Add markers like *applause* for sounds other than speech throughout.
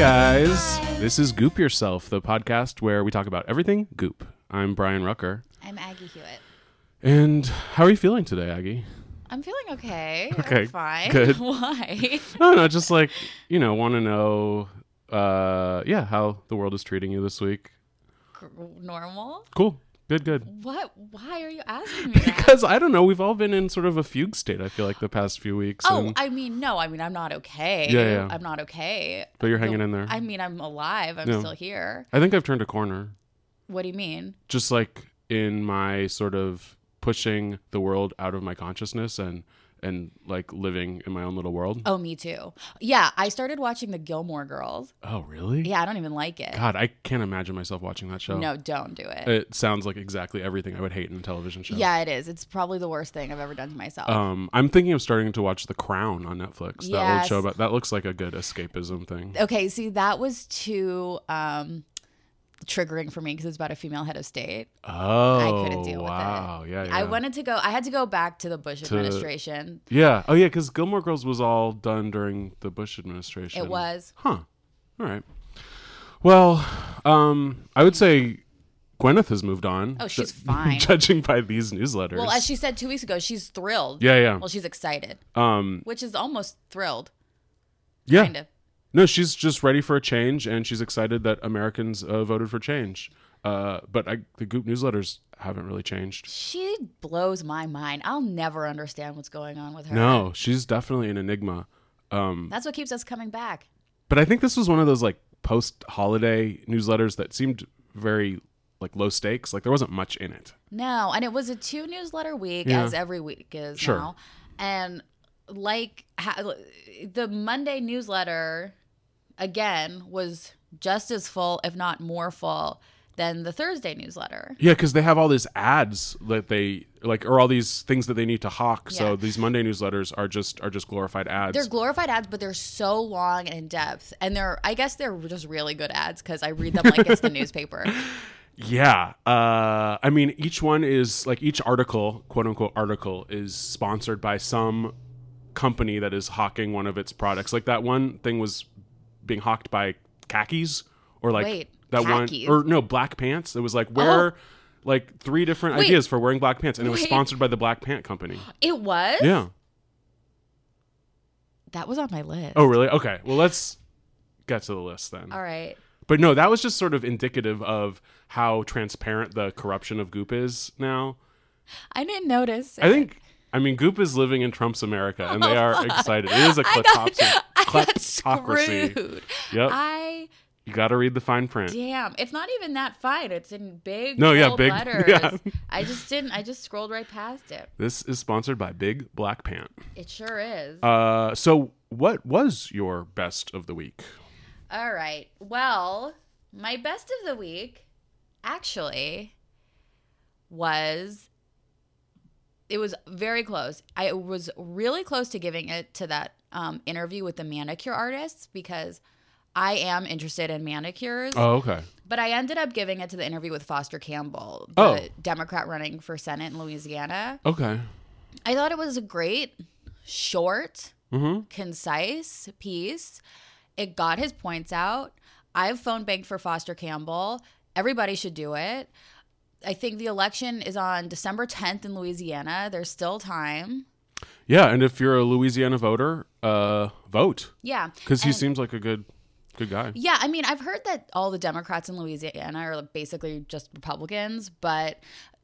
Guys. This is Goop Yourself, the podcast where we talk about everything goop. I'm Brian Rucker. I'm Aggie Hewitt. And how are you feeling today, Aggie? I'm feeling okay. Okay, I'm fine. good. *laughs* Why? No, no, just like, you know, want to know, uh, yeah, how the world is treating you this week. Normal? Cool. Good, good. What? Why are you asking *laughs* me that? Because I don't know, we've all been in sort of a fugue state, I feel like, the past few weeks. Oh, and- I mean, no. I mean, I'm not okay. Yeah, yeah. I'm not okay. But you're hanging in there. I mean, I'm alive. I'm Yeah. still here. I think I've turned a corner. What do you mean? Just like in my sort of pushing the world out of my consciousness and and like living in my own little world. Oh, me too. Yeah, I started watching the Gilmore Girls. Oh, really? Yeah, I don't even like it. God, I can't imagine myself watching that show. No, don't do it. It sounds like exactly everything I would hate in a television show. Yeah, it is. It's probably the worst thing I've ever done to myself. Um, I'm thinking of starting to watch The Crown on Netflix. That old show, but that looks like a good escapism thing. okay, see, that was too um, triggering for me because it's about a female head of state. Oh, I couldn't deal wow. with it. Yeah, yeah. I wanted to go. I had to go back to the Bush administration. Yeah. Oh, yeah. Because Gilmore Girls was all done during the Bush administration. It was. Huh. All right. Well, um, I would say Gwyneth has moved on. Oh, she's ju- *laughs* fine. Judging by these newsletters. Well, as she said two weeks ago, she's thrilled. Yeah, yeah. Well, she's excited, um, which is almost thrilled. yeah. Kind of. No, she's just ready for a change, and she's excited that Americans uh, voted for change. Uh, but I, the Goop newsletters haven't really changed. She blows my mind. I'll never understand what's going on with her. No, she's definitely an enigma. Um, That's what keeps us coming back. but I think this was one of those like post-holiday newsletters that seemed very like low stakes. Like there wasn't much in it. No, and it was a two newsletter week, Yeah. as every week is Sure. now. And like ha- the Monday newsletter, again, was just as full, if not more full, than the Thursday newsletter. Yeah, because they have all these ads that they like, or all these things that they need to hawk. So these Monday newsletters are just are just glorified ads. They're glorified ads, but they're so long and in depth, and they're I guess they're just really good ads because I read them like it's the *laughs* newspaper. Yeah. Uh, I mean, each one is like each article, quote unquote article, is sponsored by some company that is hawking one of its products. Like that one thing was being hawked by khakis or like Wait, that khakis? one or no black pants. It was like wear oh. like three different Wait. ideas for wearing black pants, and it was Wait. sponsored by the Black Pant Company. It was. Yeah. that was on my list. Oh, really? Okay. Well, let's get to the list then. all right. But no, that was just sort of indicative of how transparent the corruption of Goop is now. I didn't notice. I it. think, I mean, Goop is living in Trump's America, and they are excited. It is a *laughs* got, kleptocracy. I got screwed. Yep. I You got to read the fine print. damn. It's not even that fine. It's in big. No, yeah, big- *laughs* letters. yeah. I just didn't. I just scrolled right past it. This is sponsored by Big Black Pant. It sure is. Uh, so what was your best of the week? All right. Well, my best of the week actually was it was very close. I was really close to giving it to that um, interview with the manicure artists because I am interested in manicures. Oh, okay. But I ended up giving it to the interview with Foster Campbell, the Oh. Democrat running for Senate in Louisiana. Okay. I thought it was a great, short, Mm-hmm. concise piece. It got his points out. I've phone banked for Foster Campbell. Everybody should do it. I think the election is on December 10th in Louisiana. There's still time. Yeah, and if you're a Louisiana voter, uh, vote Yeah. because he seems like a good, good guy. Yeah, I mean, I've heard that all the Democrats in Louisiana are basically just Republicans, but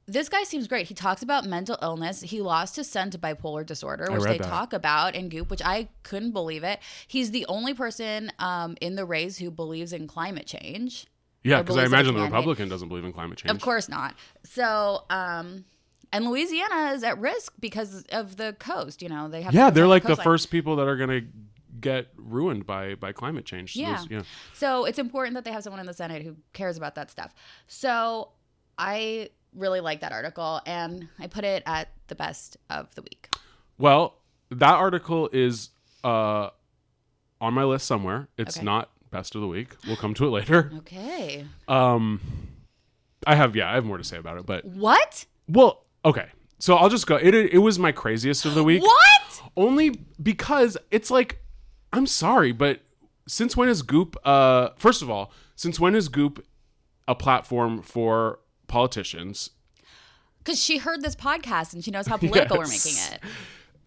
this guy seems great. He talks about mental illness. He lost his son to bipolar disorder, which they that. talk about in Goop, which I couldn't believe it. He's the only person um, in the race who believes in climate change. Yeah, because I imagine the. Republican doesn't believe in climate change. Of course not. So, um, and Louisiana is at risk because of the coast. You know, they have Yeah, they're like the coastline. first people that are gonna get ruined by by climate change. So Yeah. yeah. So it's important that they have someone in the Senate who cares about that stuff. So I really like that article and I put it at the best of the week. Well, that article is uh on my list somewhere. It's Okay. not best of the week. We'll come to it later. Okay. Um, I have yeah, I have more to say about it, but What? well, okay. So I'll just go. It it was my craziest of the week. What? only because it's like I'm sorry, but since when is Goop uh first of all, since when is Goop a platform for politicians? Because she heard this podcast and she knows how *laughs* political we're making it.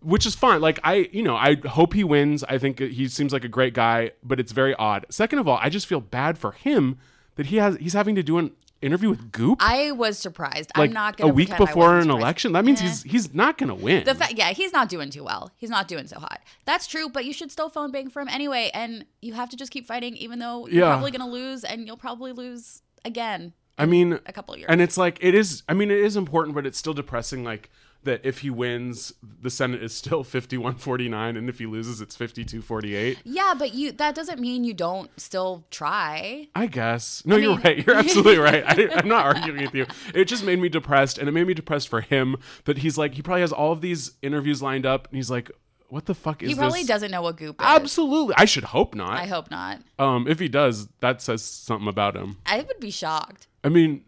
Which is fine. Like I, you know, I hope he wins. I think he seems like a great guy, but it's very odd. Second of all, I just feel bad for him that he has he's having to do an interview with Goop I was surprised. like I'm not a going to a week before an election. That means he's he's not going to win. The fact, yeah, he's not doing too well. He's not doing so hot. That's true, but you should still phone bank for him anyway, and you have to just keep fighting, even though you're Yeah. probably going to lose, and you'll probably lose again I mean, a couple of years. And it's like it is. I mean, it is important, but it's still depressing. Like that, if he wins, the Senate is still *laughs* fifty-one forty-nine, and if he loses, it's fifty-two forty-eight. yeah, but you that doesn't mean you don't still try. I guess. No, you're mean- right. You're absolutely *laughs* right. I, I'm not arguing with you. It just made me depressed, and it made me depressed for him that he's like he probably has all of these interviews lined up, and he's like, "What the fuck is He probably this?" doesn't know what goop is. Absolutely. I should hope not. I hope not. um, if he does, that says something about him. I would be shocked. I mean,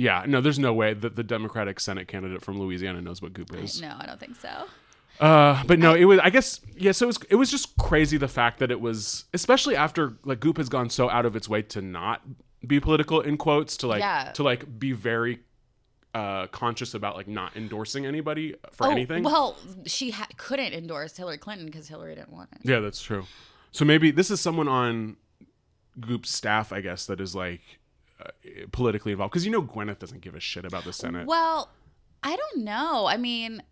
yeah, no, there's no way that the Democratic Senate candidate from Louisiana knows what goop is. No, I don't think so. Uh, but no, it was. I guess yeah. So it was. It was just crazy the fact that it was, especially after like Goop has gone so out of its way to not be political in quotes to like Yeah. to like be very uh conscious about like not endorsing anybody for anything. Oh, Well, she ha- couldn't endorse Hillary Clinton because Hillary didn't want it. yeah, that's true. So maybe this is someone on Goop's staff, I guess, that is like politically involved because you know Gwyneth doesn't give a shit about the Senate. Well, I don't know. I mean,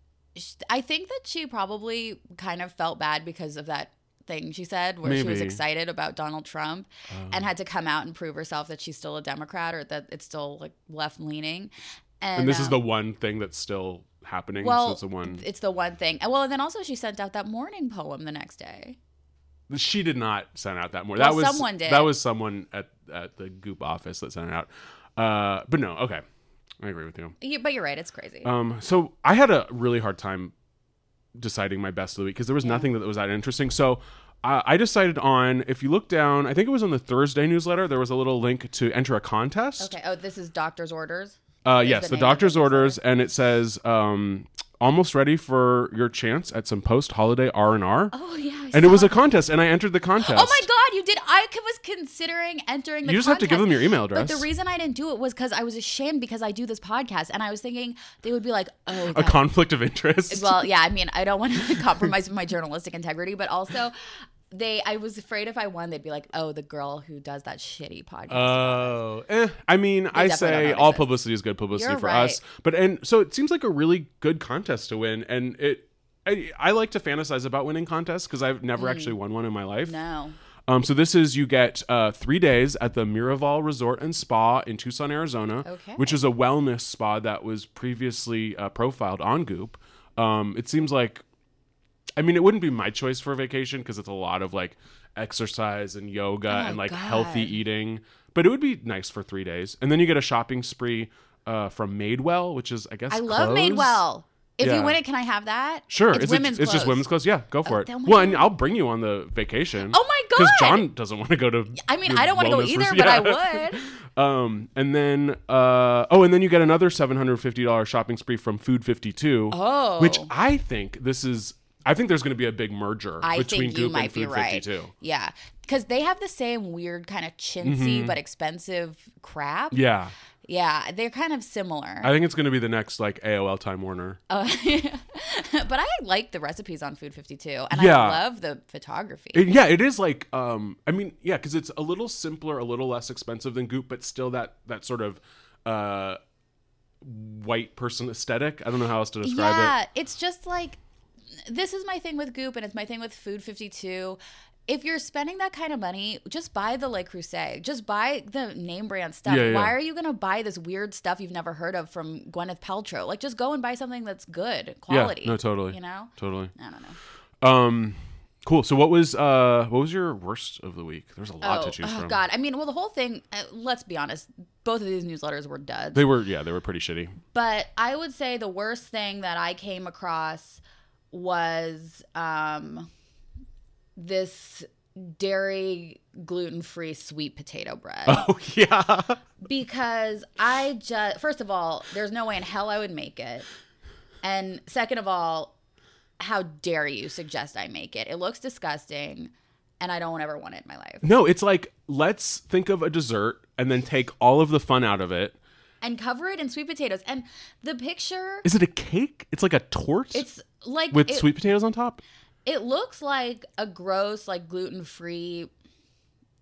I think that she probably kind of felt bad because of that thing she said where she was excited about Donald Trump and had to come out and prove herself that she's still a Democrat or that it's still like left leaning. And, and this is um, the one thing that's still happening. well, so it's the one it's the one thing. And well, and then also she sent out that morning poem the next day. She did not send out that more. Well, that was someone did. That was someone at at the Goop office that sent it out. Uh, but no, okay, I agree with you. You, but you're right, it's crazy. Um, so I had a really hard time deciding my best of the week because there was nothing that was that interesting. So. Uh, I decided on if you look down, I think it was on the Thursday newsletter. There was a little link to enter a contest. okay. Oh, this is doctor's orders. Uh, yes, the the, doctor's orders, and it says um, almost ready for your chance at some post holiday R and R. Oh yeah. I And it was a contest, and I entered the contest. *gasps* Oh my god, you did! I was considering entering the. You just have to give them your email address. But the reason I didn't do it was because I was ashamed because I do this podcast, and I was thinking they would be like, "Oh, A conflict of interest. well, yeah. I mean, I don't want to *laughs* compromise my journalistic integrity, but also." They, I was afraid if I won, they'd be like, "Oh, the girl who does that shitty podcast." Oh, eh. I mean, I say all publicity is good publicity You're for right. us. But and so it seems like a really good contest to win, and it. I, I like to fantasize about winning contests because I've never actually won one in my life. Mm. no, Um, so this is you get uh, three days at the Miraval Resort and Spa in Tucson, Arizona, Okay. which is a wellness spa that was previously uh, profiled on Goop. Um, it seems like, I mean, it wouldn't be my choice for a vacation because it's a lot of like exercise and yoga Oh and like healthy eating, but it would be nice for three days. And then you get a shopping spree uh, from Madewell, which is I guess I love clothes. Madewell. If Yeah. you win it, can I have that? Sure, it's is women's. it, it's just women's clothes. Yeah, go for it. oh my well, and I'll bring you on the vacation. Oh my god! Because John doesn't want to go to. I mean, I don't want to go either, but I *laughs* would. Um, and then uh, oh, and then you get another seven hundred fifty dollars shopping spree from Food Fifty Two. Oh. which I think this is. I think there's going to be a big merger I between Goop and Food right. 52. Yeah, because they have the same weird kind of chintzy but expensive crap. Mm-hmm. Yeah. Yeah, they're kind of similar. I think it's going to be the next like AOL Time Warner. Uh, *laughs* but I like the recipes on Food 52 and Yeah. I love the photography. It- yeah, it is like um I mean, yeah, cuz it's a little simpler, a little less expensive than Goop, but still that that sort of uh white person aesthetic. I don't know how else to describe yeah, it. Yeah, it's just like this is my thing with Goop and it's my thing with Food 52. If you're spending that kind of money, just buy the Le Creuset. Just buy the name brand stuff. Yeah, yeah. Why are you going to buy this weird stuff you've never heard of from Gwyneth Paltrow? Like, just go and buy something that's good quality. Yeah, no, totally. You know? Totally. I don't know. Um cool. So what was uh what was your worst of the week? There's a lot to choose from. oh from. God. I mean, well, the whole thing, uh, let's be honest, both of these newsletters were duds. They were yeah, they were pretty shitty. but I would say the worst thing that I came across was um, this dairy gluten free sweet potato bread. *laughs* Oh yeah. Because I just, first of all, there's no way in hell I would make it. And second of all, how dare you suggest I make it? It looks disgusting and I don't ever want it in my life. No, it's like let's think of a dessert and then take all of the fun out of it. And cover it in sweet potatoes. And the picture, Is it a cake? It's like a torte it's like with it- sweet potatoes on top. It looks like a gross, like gluten free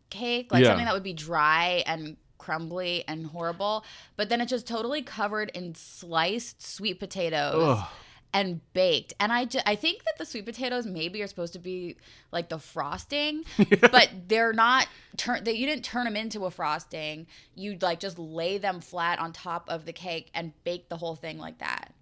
cake, like Yeah. something that would be dry and crumbly and horrible. But then it's just totally covered in sliced sweet potatoes. Ugh. And baked, and I, ju- I think that the sweet potatoes maybe are supposed to be like the frosting, *laughs* but they're not. Turn that you didn't turn them into a frosting. You like just lay them flat on top of the cake and bake the whole thing like that.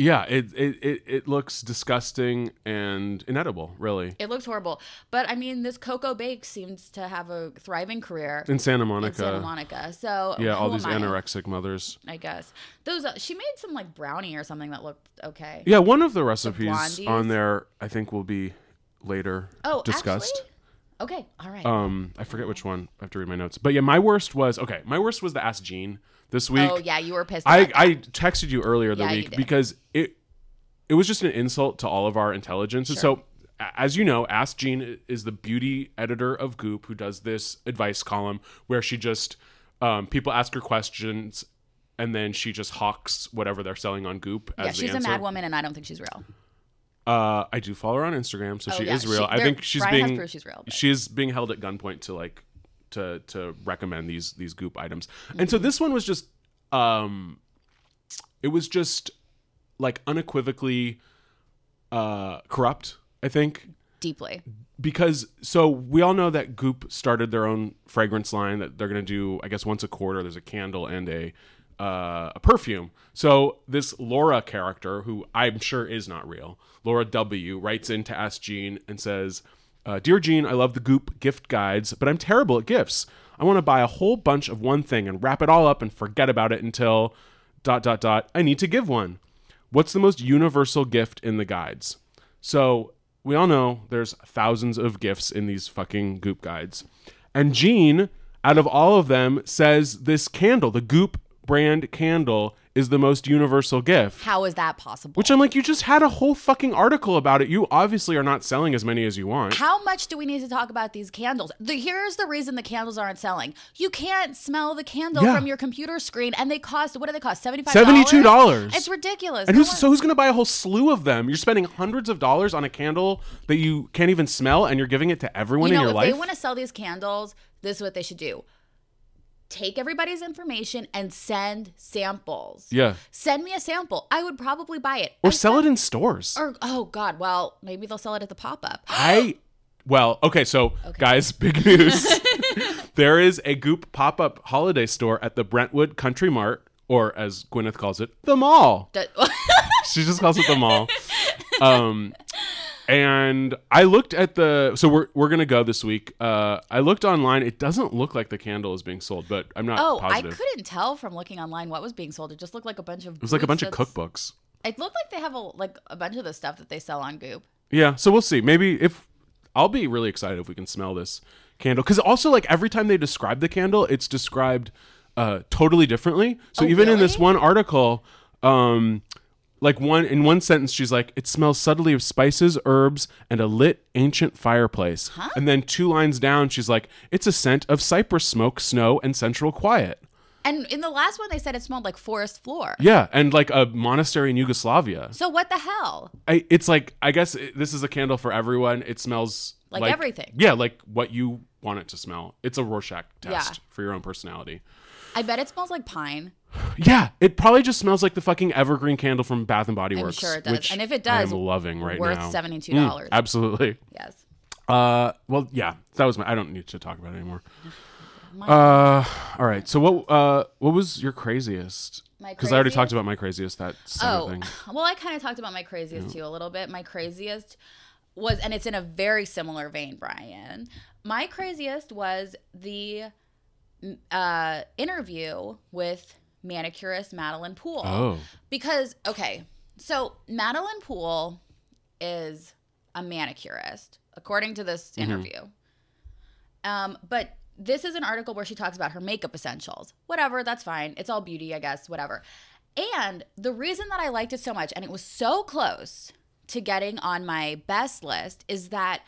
Yeah, it, it it it looks disgusting and inedible, really. It looks horrible. But I mean, this Coco Bake seems to have a thriving career In Santa Monica. in. Santa Monica. So Yeah, all these am I? anorexic mothers. I guess those. Uh, she made some like brownie or something that looked okay. Yeah, one of the recipes blondies? on there I think will be later Oh, discussed. actually? Okay. All right. Um, I forget which one. I have to read my notes. But yeah, my worst was okay. My worst was the Ask Jean this week. oh yeah, you were pissed. I. I texted you earlier the Yeah, week because it it was just an insult to all of our intelligence. And so, as you know, Ask Jean is the beauty editor of Goop who does this advice column where she just um, people ask her questions and then she just hawks whatever they're selling on Goop as yeah, she's a mad woman, and I don't think she's real. Uh, I do follow her on Instagram, so Oh, she yeah, is real. she- I think she's Brian being she's real, but- she is being held at gunpoint to like to to recommend these these goop items. And so this one was just um it was just like unequivocally uh corrupt, I think Deeply. because so we all know that Goop started their own fragrance line that they're gonna do. I guess once a quarter. There's a candle and a uh, a perfume. So this Laura character, who I'm sure is not real, Laura W, writes in to Ask Jean and says, uh, "Dear Jean, I love the Goop gift guides, but I'm terrible at gifts. I want to buy a whole bunch of one thing and wrap it all up and forget about it until dot dot dot. I need to give one." What's the most universal gift in the guides? So we all know there's thousands of gifts in these fucking Goop guides. And Jean, out of all of them, says this candle, the Goop brand candle, is the most universal gift. How is that possible? Which I'm like, you just had a whole fucking article about it. You obviously are not selling as many as you want. How much do we need to talk about these candles? The, here's the reason the candles aren't selling. You can't smell the candle Yeah. from your computer screen, and they cost what do they cost? Seventy five. $72. It's ridiculous. And No who's one- so who's going to buy a whole slew of them? You're spending hundreds of dollars on a candle that you can't even smell, and you're giving it to everyone you know, in your life. if life. they want to sell these candles, this is what they should do. Take everybody's information and send samples. yeah, Send me a sample. I would probably buy it. or I sell it in stores. Or oh god, well maybe they'll sell it at the pop up. *gasps* I well, okay, so guys, big news. *laughs* there is a Goop pop-up holiday store at the Brentwood Country Mart, or as Gwyneth calls it, the mall. She just calls it the mall. *laughs* Um, and I looked at the so we're we're gonna go this week. Uh, I looked online. It doesn't look like the candle is being sold, but I'm not oh, positive. I couldn't tell from looking online what was being sold. It just looked like a bunch of. it was like a bunch of cookbooks. It looked like they have a like a bunch of the stuff that they sell on Goop. Yeah, so we'll see. Maybe if I'll be really excited if we can smell this candle because also like every time they describe the candle, it's described uh, totally differently. So Oh, even in this one article, um, like one in one sentence, she's like, "It smells subtly of spices, herbs, and a lit ancient fireplace." huh? And then two lines down, she's like, "It's a scent of cypress smoke, snow, and central quiet." And in the last one, they said it smelled like forest floor. Yeah, and like a monastery in Yugoslavia. So what the hell? I, it's like I guess it, this is a candle for everyone. It smells Like everything. Yeah, like what you want it to smell. It's a Rorschach test Yeah. for your own personality. I bet it smells like pine. Yeah, it probably just smells like the fucking evergreen candle from Bath and Body Works. I'm sure it does. And if it does, I does, am loving right worth now. $72. Mm, absolutely. Yes. Uh, well, yeah, that was my. I don't need to talk about it anymore. Uh, all right. So what? Uh, what was your craziest? Because I already *laughs* talked about my craziest that Oh, thing. well, I kind of talked about my craziest too a little bit. My craziest was, and it's in a very similar vein, Brian. My craziest was the uh, interview with manicurist Madeline Poole. Oh, Because, okay, so Madeline Poole is a manicurist, according to this interview. Um, but this is an article where she talks about her makeup essentials. Whatever, that's fine. It's all beauty, I guess, whatever. And the reason that I liked it so much, and it was so close to getting on my best list, is that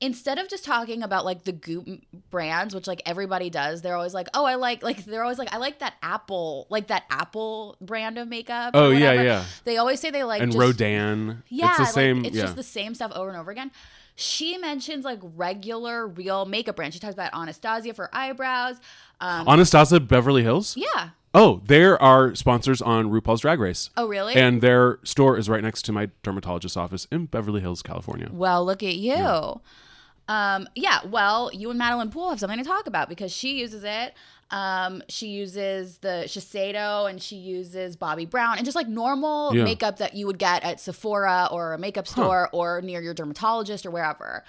instead of just talking about like the goop brands which like everybody does they're always like oh i like like they're always like i like that apple like that apple brand of makeup Oh, yeah, yeah. they always say they like and just, Rodan. yeah it's the like, same. it's yeah. just the same stuff over and over again she mentions like regular real makeup brands she talks about anastasia for eyebrows um Anastasia Beverly Hills. yeah Oh, there are sponsors on RuPaul's Drag Race. oh really And their store is right next to my dermatologist's office in Beverly Hills, California. Well, look at you. Um, yeah, well, you and Madeline Poole have something to talk about because she uses it. Um, she uses the Shiseido and she uses Bobbi Brown and just like normal Yeah. makeup that you would get at Sephora or a makeup store or near your dermatologist or wherever.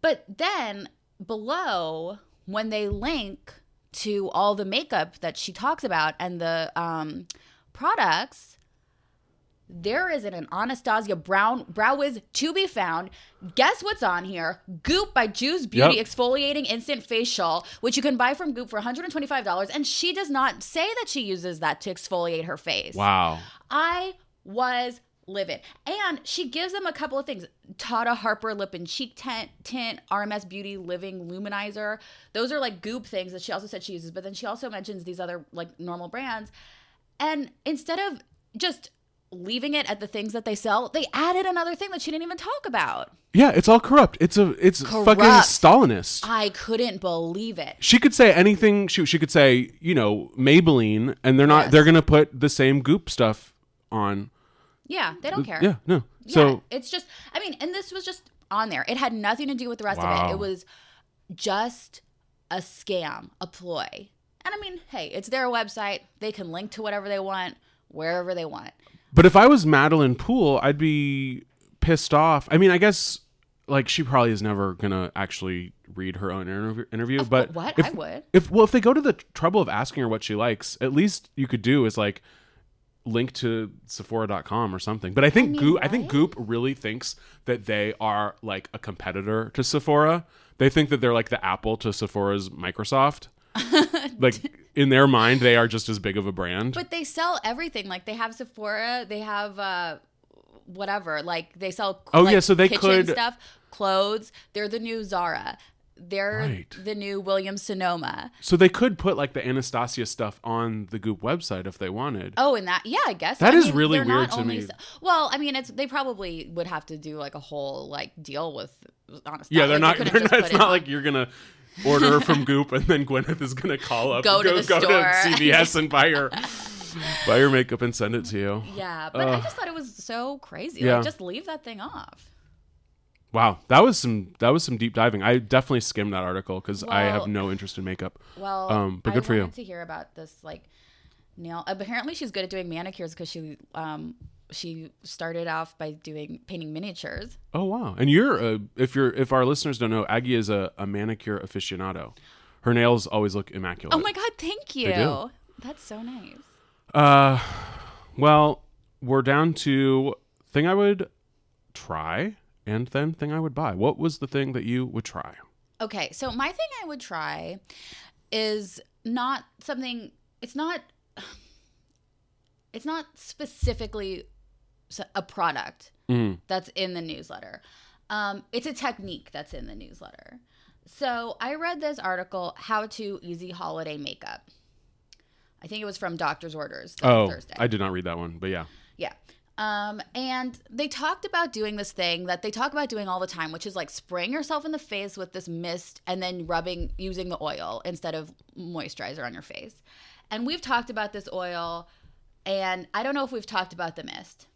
But then below, when they link to all the makeup that she talks about and the um, products, there is an Anastasia Brown Brow Wiz to be found. Guess what's on here? Goop by Juice Beauty Yep. Exfoliating Instant Facial, which you can buy from Goop for $125. And she does not say that she uses that to exfoliate her face. Wow. I was livid. And she gives them a couple of things. Tata Harper lip and cheek tint, tint, RMS Beauty Living Luminizer. Those are like goop things that she also said she uses, but then she also mentions these other like normal brands. And instead of just leaving it at the things that they sell, they added another thing that she didn't even talk about. Yeah, it's all corrupt. It's a it's fucking Stalinist. I couldn't believe it. She could say anything. She she could say you know Maybelline, and they're not. Yes. They're gonna put the same goop stuff on. Yeah, they don't care. Yeah, no. Yeah, So it's just I mean, and this was just on there. It had nothing to do with the rest of it. It was just a scam, a ploy. And I mean, hey, it's their website. They can link to whatever they want, wherever they want. But if I was Madeline Poole, I'd be pissed off. I mean, I guess like she probably is never gonna actually read her own interview. interview Of but what? If, I would. If well, if they go to the trouble of asking her what she likes, at least you could do is like link to Sephora.com or something. But I think mean, Goop, I think? Goop really thinks that they are like a competitor to Sephora. They think that they're like the Apple to Sephora's Microsoft. *laughs* like in their mind, they are just as big of a brand. But they sell everything. Like they have Sephora, they have uh whatever. Like they sell Oh, like, yeah, so they could- stuff, clothes. They're the new Zara. They're Right. the new Williams Sonoma. So they could put like the Anastasia stuff on the Goop website if they wanted. Oh, and that yeah, I guess That I is mean, really weird to me. s- well, I mean, it's they probably would have to do like a whole like deal with honestly. yeah, they're not. They're not it's not like you're gonna order from Goop and then Gwyneth is gonna call up, Go to the go to CVS and buy your *laughs* buy your makeup and send it to you. yeah, but I just thought it was so crazy. Yeah. Like, just leave that thing off. Wow, that was some that was some deep diving. I definitely skimmed that article because I have no interest in makeup. Well, Um, but I good for you. To hear about this like nail. Apparently, she's good at doing manicures because she um she started off by doing painting miniatures. Oh wow! And you're uh, if you're if our listeners don't know, Aggie is a, a manicure aficionado. Her nails always look immaculate. Oh my god, thank you. do. That's so nice. Uh, well, we're down to thing I would try and then thing I would buy. What was the thing that you would try? Okay, so my thing I would try is not something. It's not. It's not specifically a product Mm. that's in the newsletter. Um, it's a technique that's in the newsletter. So I read this article, "How to Easy Holiday Makeup." I think it was from Doctor's Orders Oh, Thursday. I did not read that one, but yeah. Yeah. Um, and they talked about doing this thing that they talk about doing all the time, which is like spraying yourself in the face with this mist and then rubbing using the oil instead of moisturizer on your face. And we've talked about this oil, and I don't know if we've talked about the mist.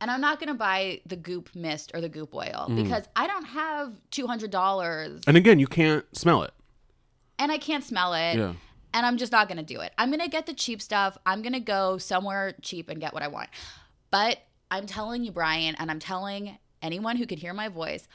And I'm not gonna buy the Goop mist or the Goop oil because I don't have two hundred dollars And again, you can't smell it. and I can't smell it. Yeah. And I'm just not going to do it. I'm going to get the cheap stuff. I'm going to go somewhere cheap and get what I want. But I'm telling you, Brian, and I'm telling anyone who can hear my voice,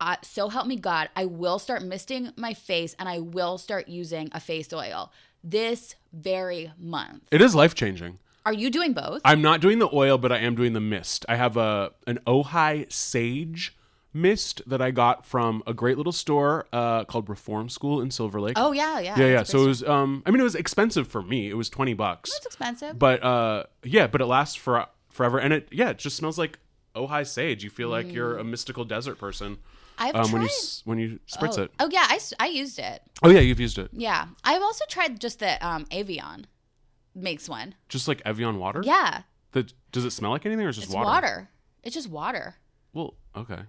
uh, so help me God, I will start misting my face and I will start using a face oil this very month. It is life changing. Are you doing both? I'm not doing the oil, but I am doing the mist. I have a an Ojai Sage mist that I got from a great little store uh, called Reform School in Silver Lake. oh, yeah, yeah. yeah, yeah. So it was. Um, I mean, it was expensive for me. It was twenty bucks. It's expensive. But uh, yeah, but it lasts for forever, and it yeah, it just smells like Ojai Sage. You feel like you're a mystical desert person I've um, tried. when you when you spritz oh. it. oh, yeah, I, I used it. Oh yeah, you've used it. Yeah. I've also tried just the um, Evian makes one. Just like Evian water. Yeah. The, does it smell like anything, or is it just water? It's just water. It's just water. Well, okay.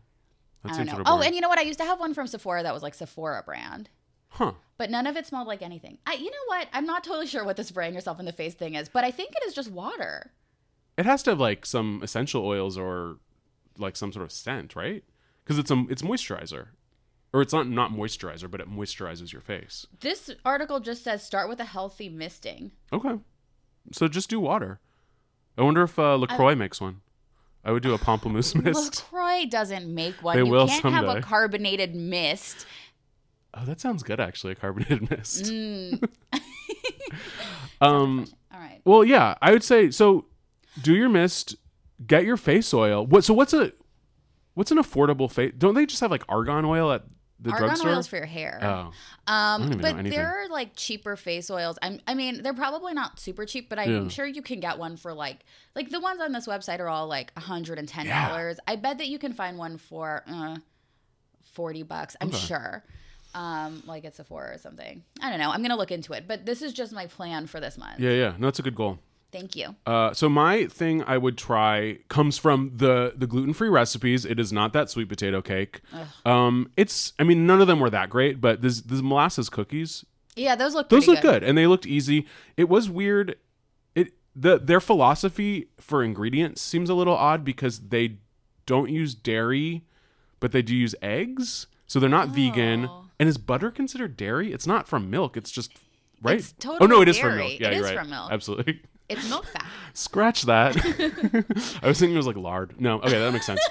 That I don't know. Oh, and you know what? I used to have one from Sephora that was like Sephora brand, huh. but none of it smelled like anything. I, you know what? I'm not totally sure what the spraying yourself in the face thing is, but I think it is just water. It has to have like some essential oils or like some sort of scent, right? Because it's a it's moisturizer, or it's not not moisturizer, but it moisturizes your face. This article just says start with a healthy misting. Okay, so just do water. I wonder if uh, LaCroix makes one. I would do a pamplemousse *laughs* mist. LaCroix doesn't make one. They you will can't have a carbonated mist. Oh, that sounds good actually. A carbonated *laughs* mist. Mm. *laughs* um. All right. Well, yeah, I would say so. Do your mist. Get your face oil. What? So what's a what's an affordable face? Don't they just have like argan oil at the Argan drugstore? oils for your hair. oh, Um, but there are like cheaper face oils. I'm, I mean, they're probably not super cheap, but I'm Yeah. sure you can get one for like, like the ones on this website are all like $110. I bet that you can find one for uh, 40 bucks. I'm sure. Um, like at Sephora or something. I don't know. I'm going to look into it, but this is just my plan for this month. yeah, yeah. No, that's a good goal. Thank you. Uh, so my thing I would try comes from the the gluten free recipes. It is not that sweet potato cake. Um, it's I mean none of them were that great, but this this molasses cookies Yeah, those look those look good. and they looked easy. It was weird. It the their philosophy for ingredients seems a little odd because they don't use dairy, but they do use eggs, so they're not vegan. Oh. And is butter considered dairy? It's not from milk. It's just right. It's oh no, totally it is from milk. Yeah, It you're is right. from milk. Absolutely. *laughs* It's milk fat. Scratch that. *laughs* I was thinking it was like lard. No, okay, that makes sense.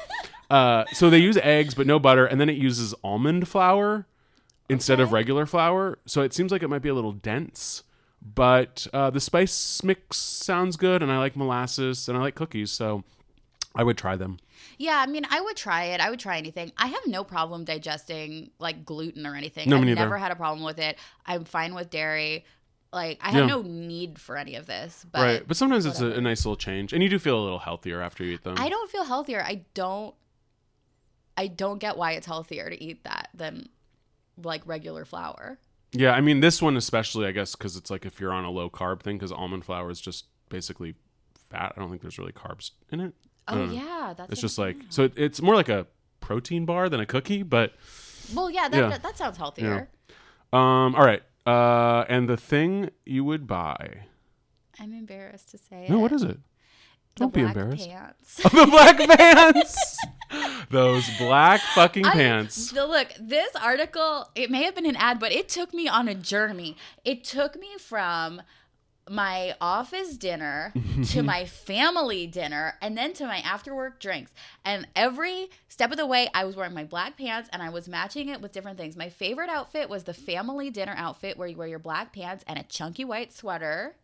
Uh, so they use eggs, but no butter, and then it uses almond flour instead of regular flour. So it seems like it might be a little dense. But uh, the spice mix sounds good, and I like molasses, and I like cookies, so I would try them. Yeah, I mean, I would try it. I would try anything. I have no problem digesting like gluten or anything. No, I've me neither. never had a problem with it. I'm fine with dairy. Like, I have Yeah. no need for any of this. But right, but sometimes it's a, a nice little change, and you do feel a little healthier after you eat them. I don't feel healthier. I don't. I don't get why it's healthier to eat that than like regular flour. Yeah, I mean this one especially, I guess, because it's like if you're on a low carb thing, because almond flour is just basically fat. I don't think there's really carbs in it. Oh yeah, that's It's just like so. It, it's more like a protein bar than a cookie, but well, yeah, that yeah. that, that sounds healthier. um. All right. Uh, and the thing you would buy. I'm embarrassed to say No, it. what is it? The Don't be embarrassed. Pants. the black *laughs* pants. Those black fucking I- pants. the- look, this article, it may have been an ad, but it took me on a journey. It took me from my office dinner to *laughs* my family dinner and then to my after work drinks. And every step of the way, I was wearing my black pants and I was matching it with different things. My favorite outfit was the family dinner outfit where you wear your black pants and a chunky white sweater.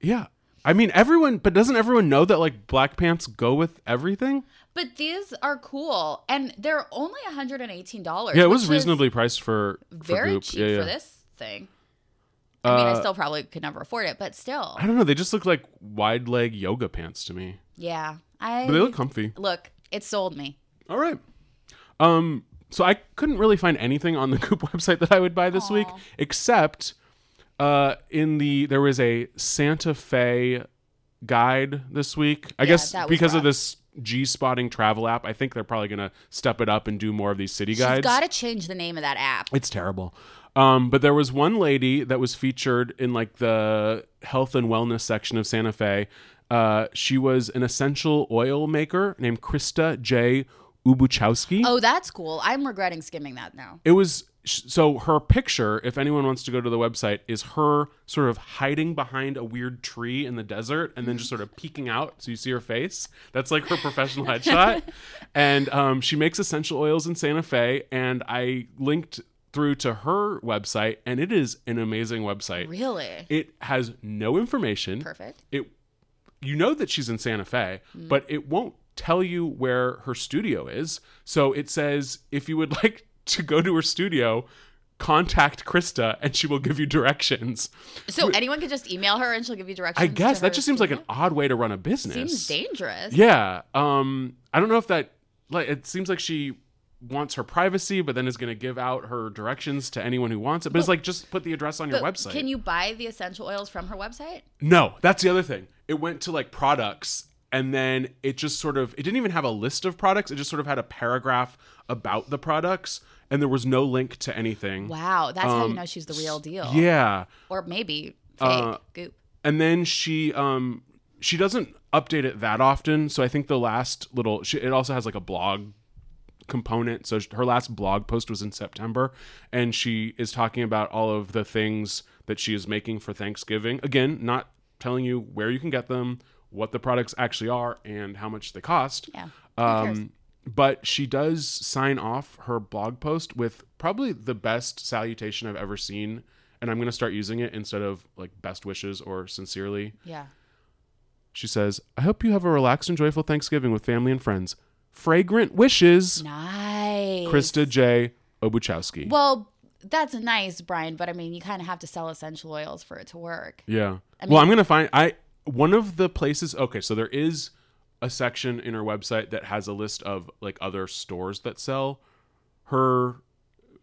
Yeah. I mean, everyone, but doesn't everyone know that like black pants go with everything? But these are cool and they're only $118. Yeah, it was reasonably priced for, for very group. cheap yeah, yeah. for this thing. I mean, I Uh, still probably could never afford it, but still. I don't know. They just look like wide leg yoga pants to me, Yeah. I but they look comfy. Look, it sold me. All right. Um. So I couldn't really find anything on the *laughs* Goop website that I would buy this week, except Uh, in the there was a Santa Fe guide this week. I Yeah, guess that was because of rough. this G spotting travel app, I think they're probably gonna step it up and do more of these city She's guides. got to change the name of that app. It's terrible. Um, but there was one lady that was featured in like the health and wellness section of Santa Fe. Uh, she was an essential oil maker named Krista J. Ubuchowski. Oh, that's cool. I'm regretting skimming that now. It was so her picture, if anyone wants to go to the website, is her sort of hiding behind a weird tree in the desert and then just sort of peeking out so you see her face. That's like her professional *laughs* headshot. And um, she makes essential oils in Santa Fe. And I linked through to her website, and it is an amazing website. Really? It has no information. Perfect. It you know that she's in Santa Fe, Mm. but it won't tell you where her studio is. So it says if you would *laughs* like to go to her studio, contact Krista and she will give you directions. So anyone could just email her and she'll give you directions. I guess that just seems like an odd way to run a business. seems dangerous. Yeah. Um I don't know if that like it seems like she wants her privacy but then is going to give out her directions to anyone who wants it. But it's like just put the address on your website. can you buy the essential oils from her website? No, that's the other thing. It went to like products and then it just sort of it didn't even have a list of products. It just sort of had a paragraph about the products and there was no link to anything. Wow, that's how you Um, know she's the real deal. Yeah. Or maybe fake Uh, goop. And then she um she doesn't update it that often, so I think the last little she, it also has like a blog component. So her last blog post was in September and she is talking about all of the things that she is making for Thanksgiving. Again, not telling you where you can get them, what the products actually are and how much they cost. Yeah. Um, but she does sign off her blog post with probably the best salutation I've ever seen. And I'm going to start using it instead of like best wishes or sincerely. yeah. She says, I hope you have a relaxed and joyful Thanksgiving with family and friends. Fragrant wishes, Nice. Krista J. Obuchowski. Well, that's nice, Brian, but I mean, you kind of have to sell essential oils for it to work. Yeah. I well, I'm gonna find I one of the places. Okay, so there is a section in her website that has a list of like other stores that sell her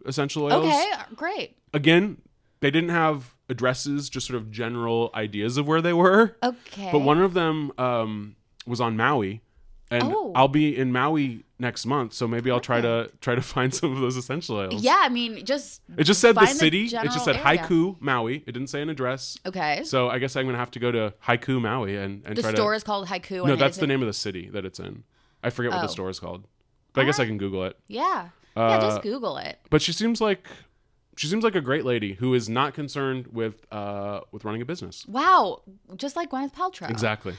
essential oils. Okay, great. Again, they didn't have addresses, just sort of general ideas of where they were. Okay. But one of them um, was on Maui, and Oh. I'll be in Maui next month, so maybe I'll try to try to *laughs* find some of those essential oils. Yeah, I mean, just It just said the find the city. it just said area. Haiku Maui. It didn't say an address. okay. So I guess I'm gonna have to go to Haiku Maui and, and the try store to. is called Haiku. no, that's the in- name of the city that it's in. I forget what the Oh. store is called, but I guess I can Google it. Yeah. yeah, just Uh, Google it. But she seems like she seems like a great lady who is not concerned with uh with running a business. Wow, just like Gwyneth Paltrow. Exactly.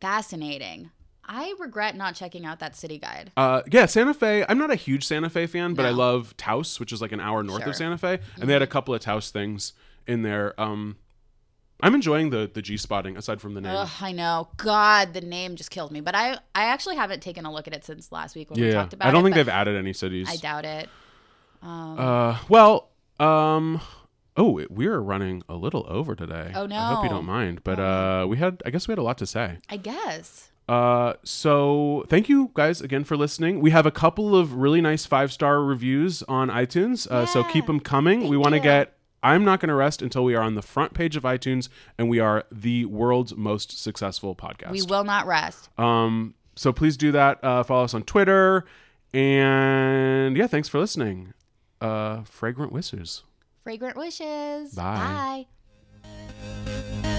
Fascinating. I regret not checking out that city guide. Uh, yeah, Santa Fe. I'm not a huge Santa Fe fan, but I love Taos, which is like an hour north Sure. Mm-hmm. of Santa Fe, and they had a couple of Taos things in there. Um, I'm enjoying the the G spotting aside from the name. Ugh, I know. God, the name just killed me. But I, I actually haven't taken a look at it since last week when we talked about I don't it. think they've added any cities. I doubt it. Um, Uh, well, um, oh, we're running a little over today. Oh, no! I hope you don't mind, but uh, we had, I guess, we had a lot to say. I guess. Uh, so thank you guys again for listening. We have a couple of really nice five star reviews on iTunes. Uh, so keep them coming. we want to get. I'm not going to rest until we are on the front page of iTunes and we are the world's most successful podcast. We will not rest. Um, so please do that. Uh, follow us on Twitter. And yeah, thanks for listening. Uh, Fragrant Wishes. Fragrant wishes. Bye. Bye.